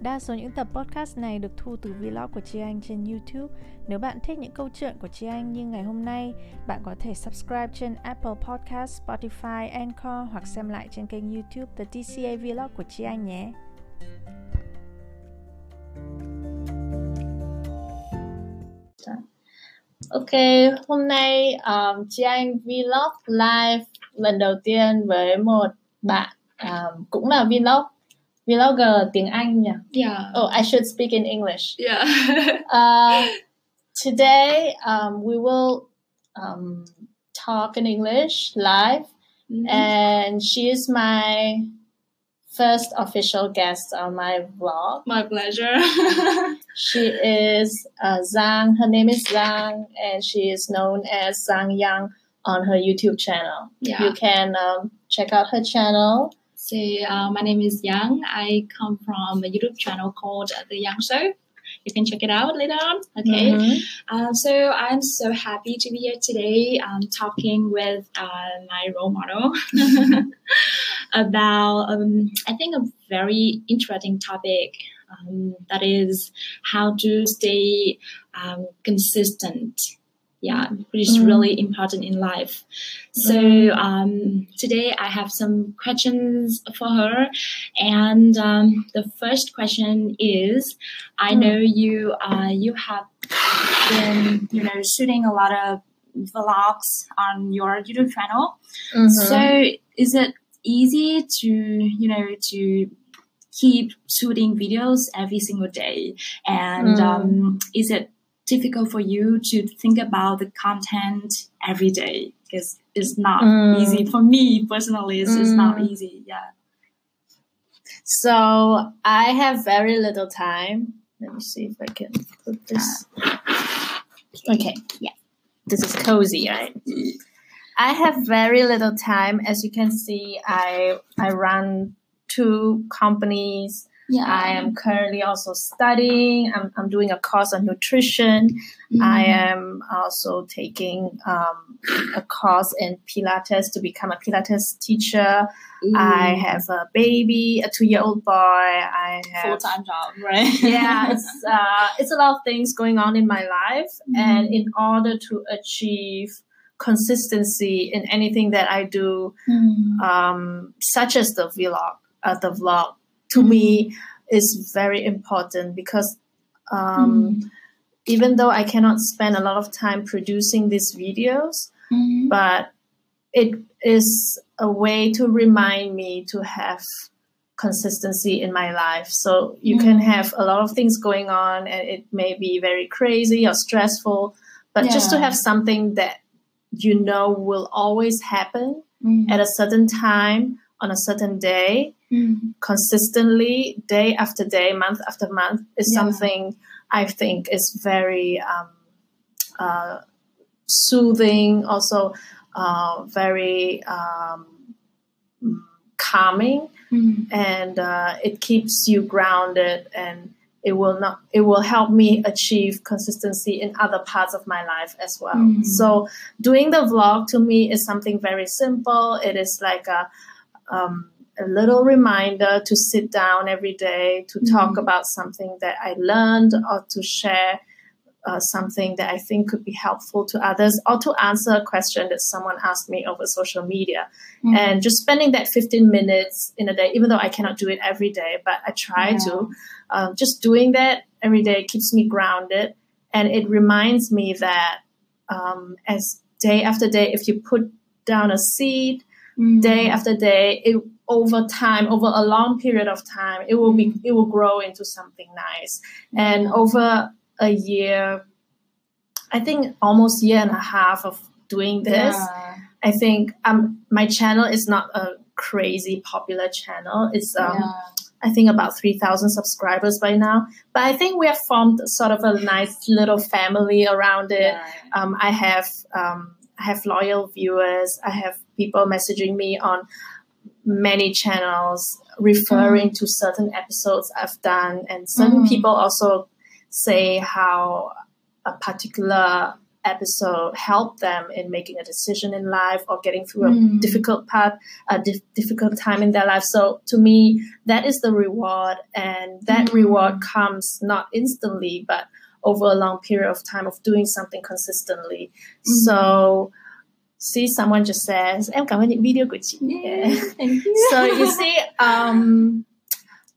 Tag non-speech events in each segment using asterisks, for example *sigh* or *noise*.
Đa số những tập podcast này được thu từ vlog của Chi Anh trên YouTube. Nếu bạn thích những câu chuyện của Chi Anh như ngày hôm nay, bạn có thể subscribe trên Apple Podcast, Spotify, Anchor hoặc xem lại trên kênh YouTube The TCA Vlog của Chi Anh nhé. Ok, hôm nay um, Chi Anh vlog live lần đầu tiên với một bạn um, cũng là vlog vlogger tiếng Anh nhỉ? Yeah. Oh, I should speak in English. Yeah. *laughs* Uh, today um, we will um, talk in English live, Mhm. and she is my first official guest on my vlog. My pleasure. *laughs* She is uh, Giang. Her name is Giang, and she is known as Giang Young on her YouTube channel. Yeah. You can um, check out her channel. So, uh, my name is Giang. I come from a YouTube channel called The Yang Show. You can check it out later on. Okay. Mhm. Um, so I'm so happy to be here today um, talking with uh, my role model *laughs* about, um, I think, a very interesting topic um, that is how to stay um, consistent. Yeah, which is Mm. really important in life. So Mm. um, today I have some questions for her, and um, the first question is: I Mm. know you uh, you have been you know shooting a lot of vlogs on your YouTube channel. Mhm. So is it easy to you know to keep shooting videos every single day? And Mm. um, is it difficult for you to think about the content every day? Because it's not Mm. easy for me personally. It's, it's not Mm. easy. Yeah. So I have very little time. Let me see if I can put this. Okay, yeah. This is cozy, right? I have very little time. As you can see, I I run two companies. Yeah. I am currently also studying. I'm, I'm doing a course on nutrition. Mm. I am also taking um, a course in Pilates to become a Pilates teacher. I have a baby, a two year old boy. I have full time job, right? *laughs* yeah, it's uh, it's a lot of things going on in my life, and in order to achieve consistency in anything that I do, Mm. um, such as the vlog, uh, the vlog to me is very important because um, even though I cannot spend a lot of time producing these videos, Mm. but it is a way to remind me to have consistency in my life. So you can Mm. have a lot of things going on and it may be very crazy or stressful, but just to have something that you know will always happen Mm. at a certain time on a certain day Mm. consistently day after day month after month is Yeah. something i think is very um, uh, soothing also uh, very um, calming Mm. and uh, it keeps you grounded and it will not it will help me achieve consistency in other parts of my life as well Mm. so doing the vlog to me is something very simple it is like a um, a little reminder to sit down every day to talk Mm. about something that I learned or to share uh, something that I think could be helpful to others or to answer a question that someone asked me over social media. Mm. And just spending that 15 minutes in a day, even though I cannot do it every day, but I try Yeah. to, um, just doing that every day keeps me grounded. And it reminds me that um, as day after day, if you put down a seed, Mm. day after day it over time over a long period of time it will be it will grow into something nice and over a year i think almost year and a half of doing this Yeah. i think um my channel is not a crazy popular channel it's um yeah. I think about 3,000 subscribers by now. But I think we have formed sort of a nice little family around it. Yeah. Um, I have um, I have loyal viewers. I have people messaging me on many channels referring to certain episodes I've done, and certain Mm. people also say how a particular episode helped them in making a decision in life or getting through a Mm. difficult part, a dif- difficult time in their life. So to me, that is the reward, and that Mm. reward comes not instantly, but over a long period of time of doing something consistently. Mm. So see someone just says, em cảm ơn những video của chị. Yeah. Thank you. *laughs* So you see, um,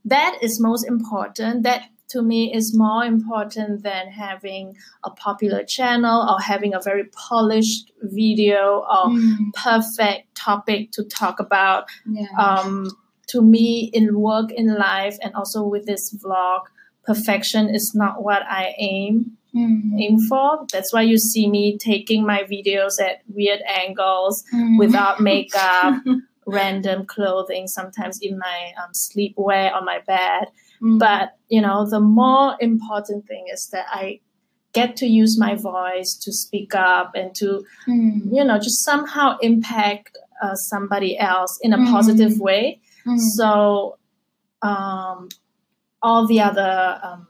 that is most important. That to me is more important than having a popular channel or having a very polished video or Mm, perfect topic to talk about. yeah. Um, to me, in work, in life, and also with this vlog, perfection is not what I aim Mm, aim for. That's why you see me taking my videos at weird angles mm. without makeup, *laughs* random clothing, sometimes in my um, sleepwear on my bed. Mm. But you know, the more important thing is that I get to use my voice to speak up and to you know just somehow impact uh, somebody else in a positive way. So um, all the other um,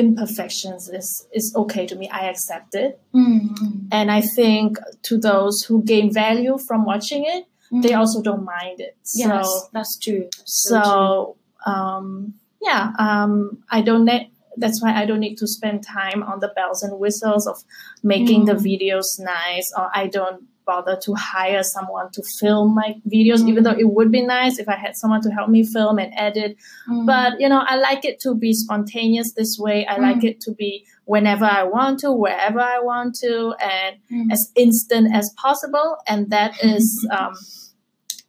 imperfections is is okay to me. I accept it. mm, mm, And I think to those who gain value from watching it, mm. they also don't mind it. yes, So, that's true. That's so, true. um, yeah, um, I don't need. That's why I don't need to spend time on the bells and whistles of making the Mm. videos nice, or I don't bother to hire someone to film my videos, even Mm. though it would be nice if I had someone to help me film and edit. Mm, But you know, I like it to be spontaneous this way. I like it to be whenever I want to, wherever I want to, and mm, as instant as possible. And that *laughs* is um,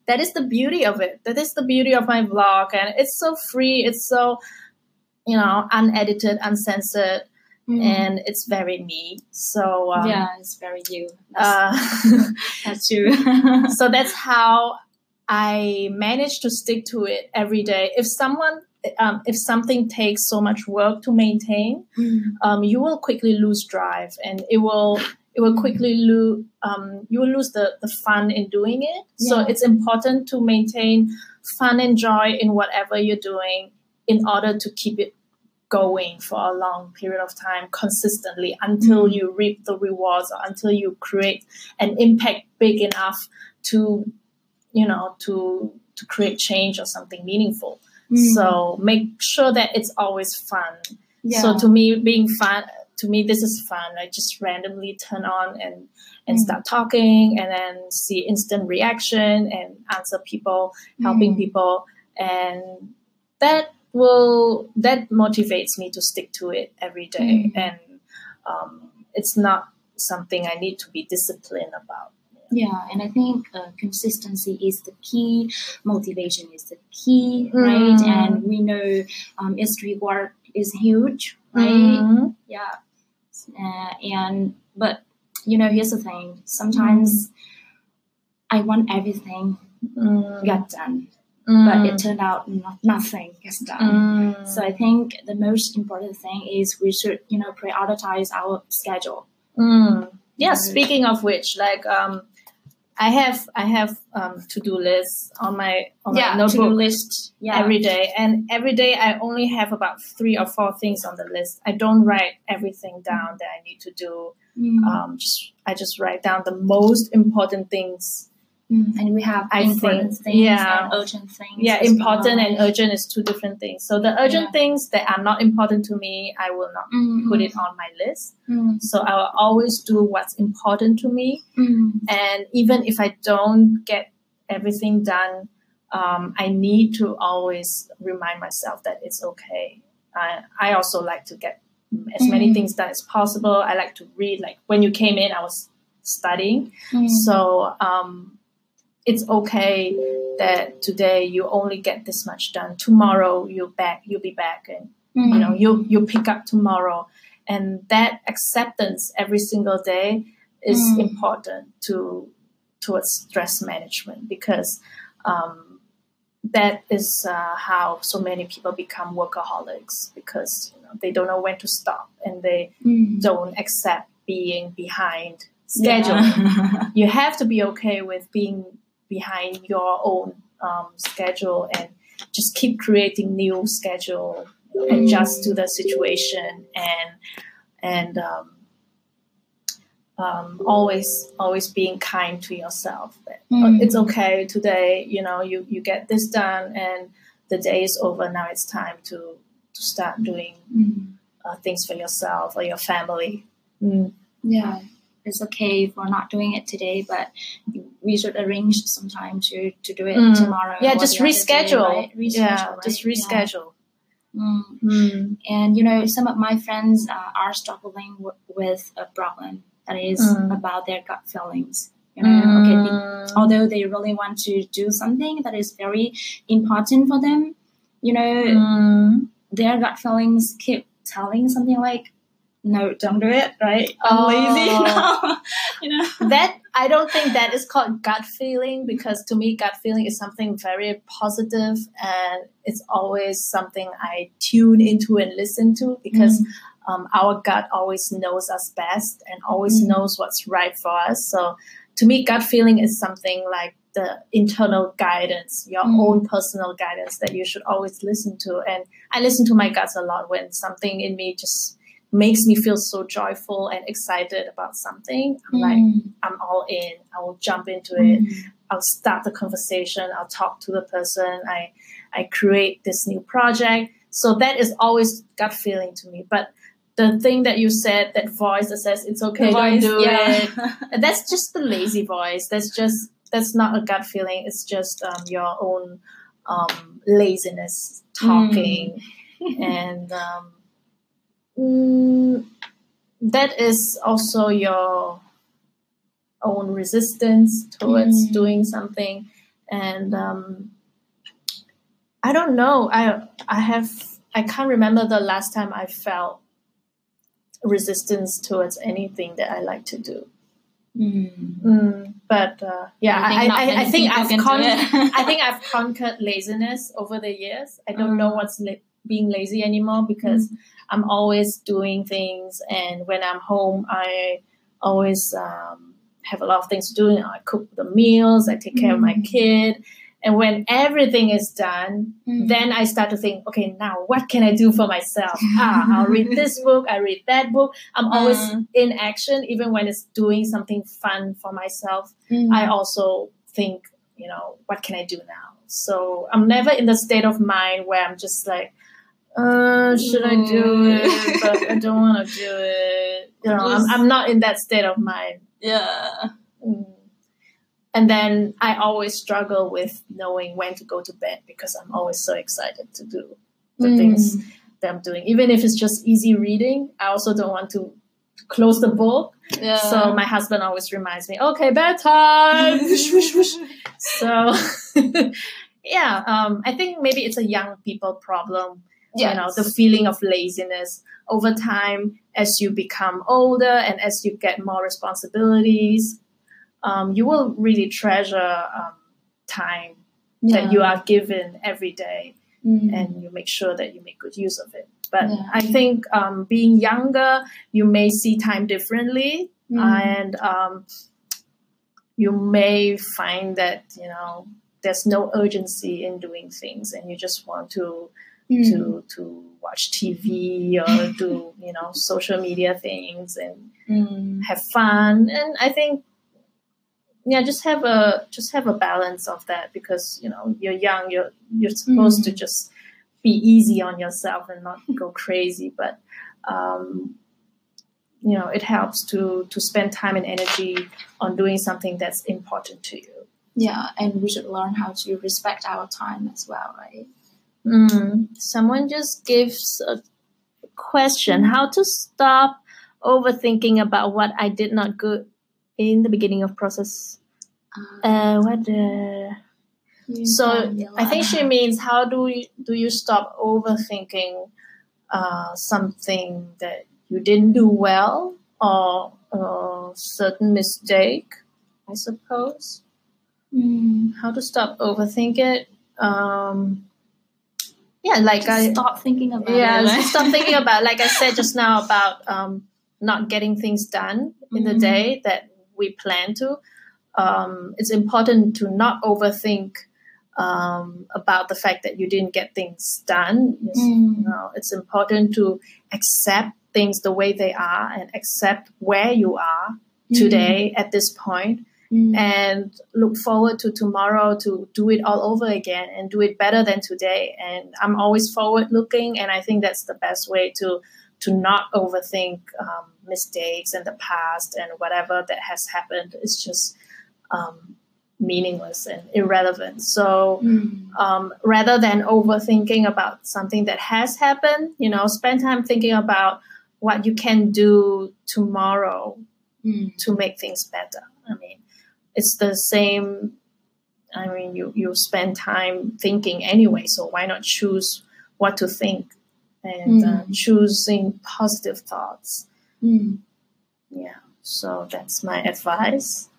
that is the beauty of it. That is the beauty of my vlog. And it's so free. It's so you know unedited uncensored mm. and it's very me so um, yeah, it's very you. That's, uh, *laughs* that's true. *laughs* so that's how i manage to stick to it every day if someone um, if something takes so much work to maintain Mm, um, you will quickly lose drive and it will it will quickly lose um, you will lose the, the fun in doing it so it's important to maintain fun and joy in whatever you're doing in order to keep it going for a long period of time consistently until Mm. you reap the rewards or until you create an impact big enough to you know to to create change or something meaningful mm. so make sure that it's always fun yeah. so to me, being fun, to me, this is fun. I just randomly turn on and and Mm. start talking, and then see instant reaction and answer people, helping Mm. people, and that will that motivates me to stick to it every day. Mm. And um, it's not something I need to be disciplined about. Yeah, and I think uh, consistency is the key. Motivation is the key, right? Mm. And we know um, its reward is huge, right? Mhm. Yeah, uh, and but you know, here's the thing. Sometimes I want everything Mm. got done, Mm. but it turned out not, nothing gets done. Mm. So I think the most important thing is we should, you know, prioritize our schedule. Mm. Yeah. Speaking of which, like um, I have I have um, to do lists on my on my to-do notebook list. Yeah. every day, and every day I only have about three or four things on the list. I don't write everything down that I need to do. Mm. Um, just I just write down the most important things. Mm, and we have I important think- things yeah. and urgent things. Yeah, important well. and urgent is two different things. So the urgent Yeah. things that are not important to me, I will not Mm, put it on my list. mm, So I will always do what's important to me. mm, and even if I don't get everything done, um, I need to always remind myself that it's okay. I, I also like to get as many Mm. things done as possible. I like to read. Like when you came in, I was studying, mm. so um, it's okay that today you only get this much done. Tomorrow you'll back, you'll be back, and you know you you pick up tomorrow, and that acceptance every single day is Mm. important to towards stress management because um, that is uh, how so many people become workaholics because you know, they don't know when to stop and they Mm. don't accept being behind schedule. Yeah. *laughs* You have to be okay with being behind your own um, schedule and just keep creating new schedule, adjust to the situation, and and um, um, always always being kind to yourself. Mm. It's okay today. You know, you you get this done, and the day is over. Now it's time to to start doing Mm. uh, things for yourself or your family. Mm. Yeah, it's okay if we're not doing it today, but we should arrange some time to to do it Mm. tomorrow. Yeah, just other day, reschedule. right? Reschedule, yeah, right? just Yeah. reschedule. Mm. Mm. And you know, some of my friends uh, are struggling w- with a problem that is Mm. about their gut feelings. You know, okay, they- Mm. although they really want to do something that is very important for them, you know, Mm. their gut feelings keep telling something like, "No, don't do it." Right? I'm Oh. lazy *laughs* now. you know. that I don't think that is called gut feeling because to me gut feeling is something very positive and it's always something I tune into and listen to because um, our gut always knows us best and always Mm. knows what's right for us. So to me, gut feeling is something like the internal guidance, your Mm. own personal guidance that you should always listen to. And I listen to my guts a lot when something in me just makes me feel so joyful and excited about something. I'm like, Mm. I'm all in. I will jump into it. Mm. I'll start the conversation. I'll talk to the person. I I create this new project. So that is always gut feeling to me. But the thing that you said, that voice that says it's okay, The don't do yeah. it. *laughs* That's just the lazy voice. That's just that's not a gut feeling. It's just um, your own um, laziness talking, and um, mm, that is also your own resistance towards Mm. doing something. And um, I don't know. I I have I can't remember the last time I felt resistance towards anything that I like to do. Mm. Mm, but uh, yeah, I think I, I, I think i've can con- I think I've conquered laziness over the years. I don't know Mm. what's la- being lazy anymore because I'm always doing things, and when I'm home, I always um, have a lot of things to do. I cook the meals, I take care of my Mm. kid, and when everything is done, Mm. then I start to think, okay, now what can I do for myself? ah, I'll read *laughs* this book, I read that book. I'm always Mm. in action, even when it's doing something fun for myself. Mm. I also think, you know, what can I do now? So I'm never in the state of mind where I'm just like, uh, should I do Mm. it? But I don't want to do it. *laughs* You know, I'm, I'm not in that state of mind. yeah. Mm. And then I always struggle with knowing when to go to bed because I'm always so excited to do the Mm. things that I'm doing. Even if it's just easy reading, I also don't want to close the book. Yeah. So my husband always reminds me, okay, bedtime. *laughs* So *laughs* yeah, um, I think maybe it's a young people problem. You know, the feeling of laziness over time as you become older and as you get more responsibilities, um, you will really treasure um, time that you are given every day Mm. and you make sure that you make good use of it. But Yeah. I think um, being younger, you may see time differently, Mm. and um, you may find that you know there's no urgency in doing things, and you just want to Mm. to to watch TV or *laughs* do you know social media things and Mm. have fun. And I think yeah, just have a just have a balance of that because you know you're young, you're you're supposed to Mm. just be easy on yourself and not go crazy. But um, you know, it helps to to spend time and energy on doing something that's important to you. Yeah, and we should learn how to respect our time as well, right? Mm. Someone just gives a question: How to stop overthinking about what I did not good in the beginning of process. Uh, what the So I think she means how do you, do you stop overthinking uh, something that you didn't do well or a certain mistake, I suppose. Mm. How to stop overthink it? Um, yeah, like I stop thinking about yeah it. right? stop thinking about like I said just now *laughs* about um, not getting things done in the Mhm. day that we plan to. um, it's important to not overthink um, about the fact that you didn't get things done. Mm. You know, it's important to accept things the way they are and accept where you are today at this point Mm. and look forward to tomorrow to do it all over again and do it better than today and i'm always forward looking and i think that's the best way to to not overthink um, mistakes in the past and whatever that has happened is just um, meaningless and irrelevant so Mm. um, rather than overthinking about something that has happened you know spend time thinking about what you can do tomorrow Mm. to make things better. I mean, it's the same. I mean, you you spend time thinking anyway, so why not choose what to think and uh, Mm. choosing positive thoughts? Mm. Yeah. So that's my advice.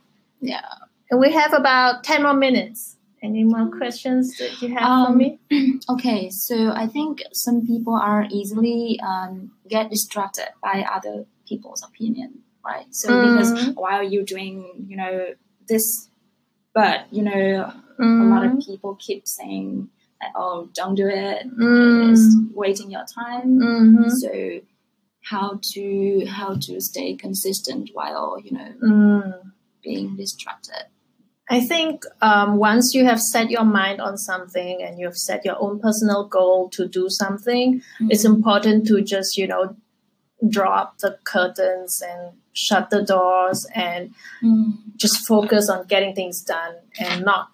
Yeah. And we have about ten more minutes. Any more questions that you have for Um, me? *clears throat* Okay, so I think some people are easily um, get distracted by other people's opinion, right? So because Mhm. while you're doing, you know, this, but you know, a lot Mm, of people keep saying, that, "Oh, don't do it. mm, It's wasting your time." mhm, So how to how to stay consistent while you know mm. being distracted? I think um, once you have set your mind on something and you've set your own personal goal to do something, it's important to just, you know, drop the curtains and shut the doors and Mm. just focus on getting things done and not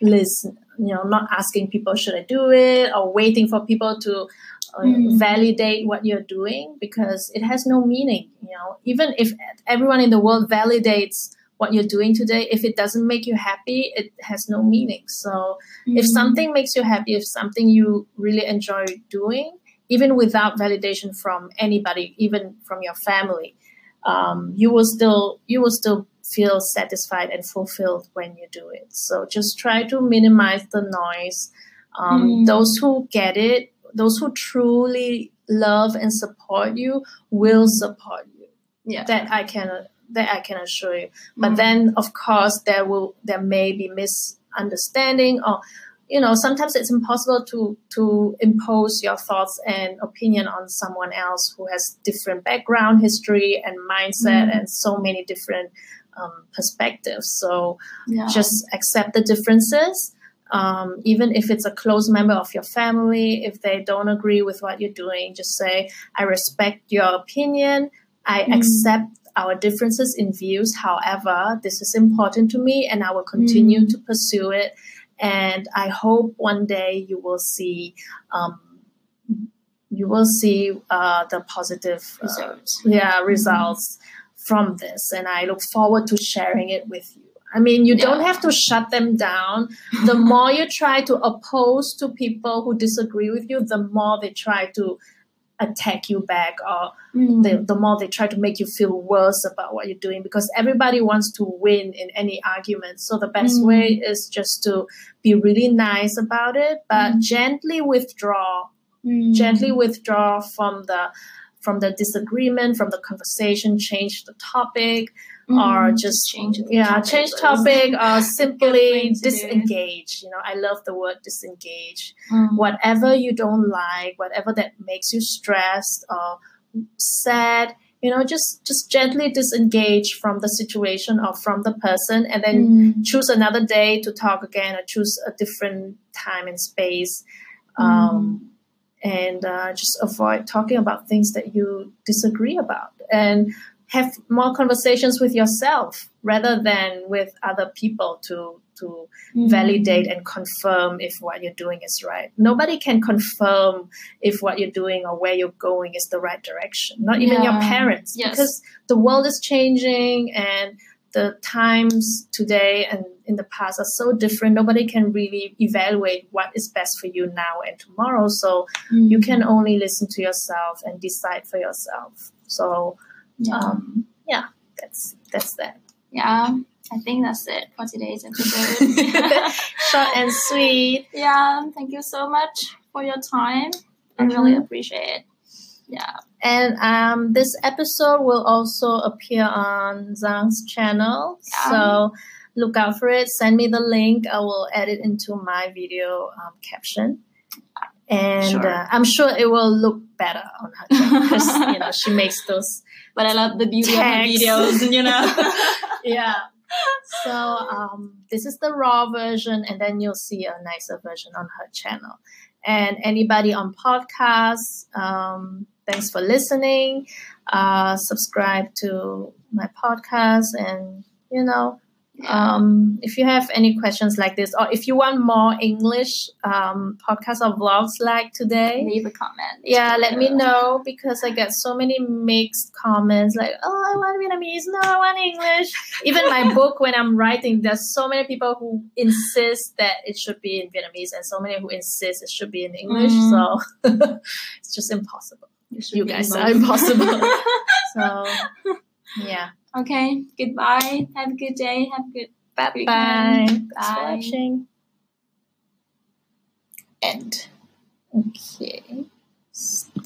listen, you know, not asking people, should I do it or waiting for people to uh, Mm. validate what you're doing because it has no meaning, you know, even if everyone in the world validates what you're doing today, if it doesn't make you happy, it has no meaning. So if Mm. something makes you happy, if something you really enjoy doing, even without validation from anybody, even from your family, um, you will still you will still feel satisfied and fulfilled when you do it. So just try to minimize the noise. Um, Mm. Those who get it, those who truly love and support you, will support you. yeah, That I can that I can assure you but Mm. then of course there will there may be misunderstanding or you know sometimes it's impossible to to impose your thoughts and opinion on someone else who has different background history and mindset Mm. and so many different um, perspectives so yeah. just accept the differences um, even if it's a close member of your family if they don't agree with what you're doing just say i respect your opinion i Mm. accept our differences in views however this is important to me and i will continue Mm. to pursue it and i hope one day you will see um, you will see uh, the positive uh, Results. yeah results from this. And i look forward to sharing it with you. I mean you don't have to shut them down. The *laughs* more you try to oppose to people who disagree with you the more they try to attack you back or Mm. the, the more they try to make you feel worse about what you're doing because everybody wants to win in any argument so the best Mm. way is just to be really nice about it but Mm. gently withdraw Mm. gently withdraw from the from the disagreement from the conversation change the topic or Mm. just change the yeah topic change topic or *laughs* simply thing to do. disengage you know i love the word disengage Mm. whatever you don't like whatever that makes you stressed or sad you know just just gently disengage from the situation or from the person and then Mm. choose another day to talk again or choose a different time and space Mm. um, and uh, just avoid talking about things that you disagree about and have more conversations with yourself rather than with other people to to Mm. validate and confirm if what you're doing is right. Nobody can confirm if what you're doing or where you're going is the right direction. Not even your parents, Yes. because the world is changing and the times today and in the past are so different. Nobody can really evaluate what is best for you now and tomorrow. So Mm. you can only listen to yourself and decide for yourself. So yeah. um, yeah, that's that's that. yeah. I think that's it for today's episode. *laughs* *laughs* Short and sweet. yeah. Thank you so much for your time. I really Mhm. appreciate it. Yeah. And um, this episode will also appear on Giang's channel. Yeah. So look out for it. Send me the link. I will add it into my video um, caption. And Sure. uh, I'm sure it will look better on her because *laughs* you know she makes those But I love the beauty of the videos, you know. *laughs* *laughs* yeah. So um, this is the raw version, and then you'll see a nicer version on her channel. And anybody on podcasts, um, thanks for listening. Uh, subscribe to my podcast, and you know, um, if you have any questions like this, or if you want more English um, podcasts or vlogs like today, Leave a comment. yeah, let me know because I get so many mixed comments like, oh, I want Vietnamese, no, I want English. *laughs* Even my book, when I'm writing, there's so many people who insist that it should be in Vietnamese and so many who insist it should be in English. Mm. So *laughs* it's just impossible. You guys are impossible. *laughs* so yeah. okay. Goodbye. Have a good day. Have a good Bye bye. Thanks for Bye. watching. End. Okay.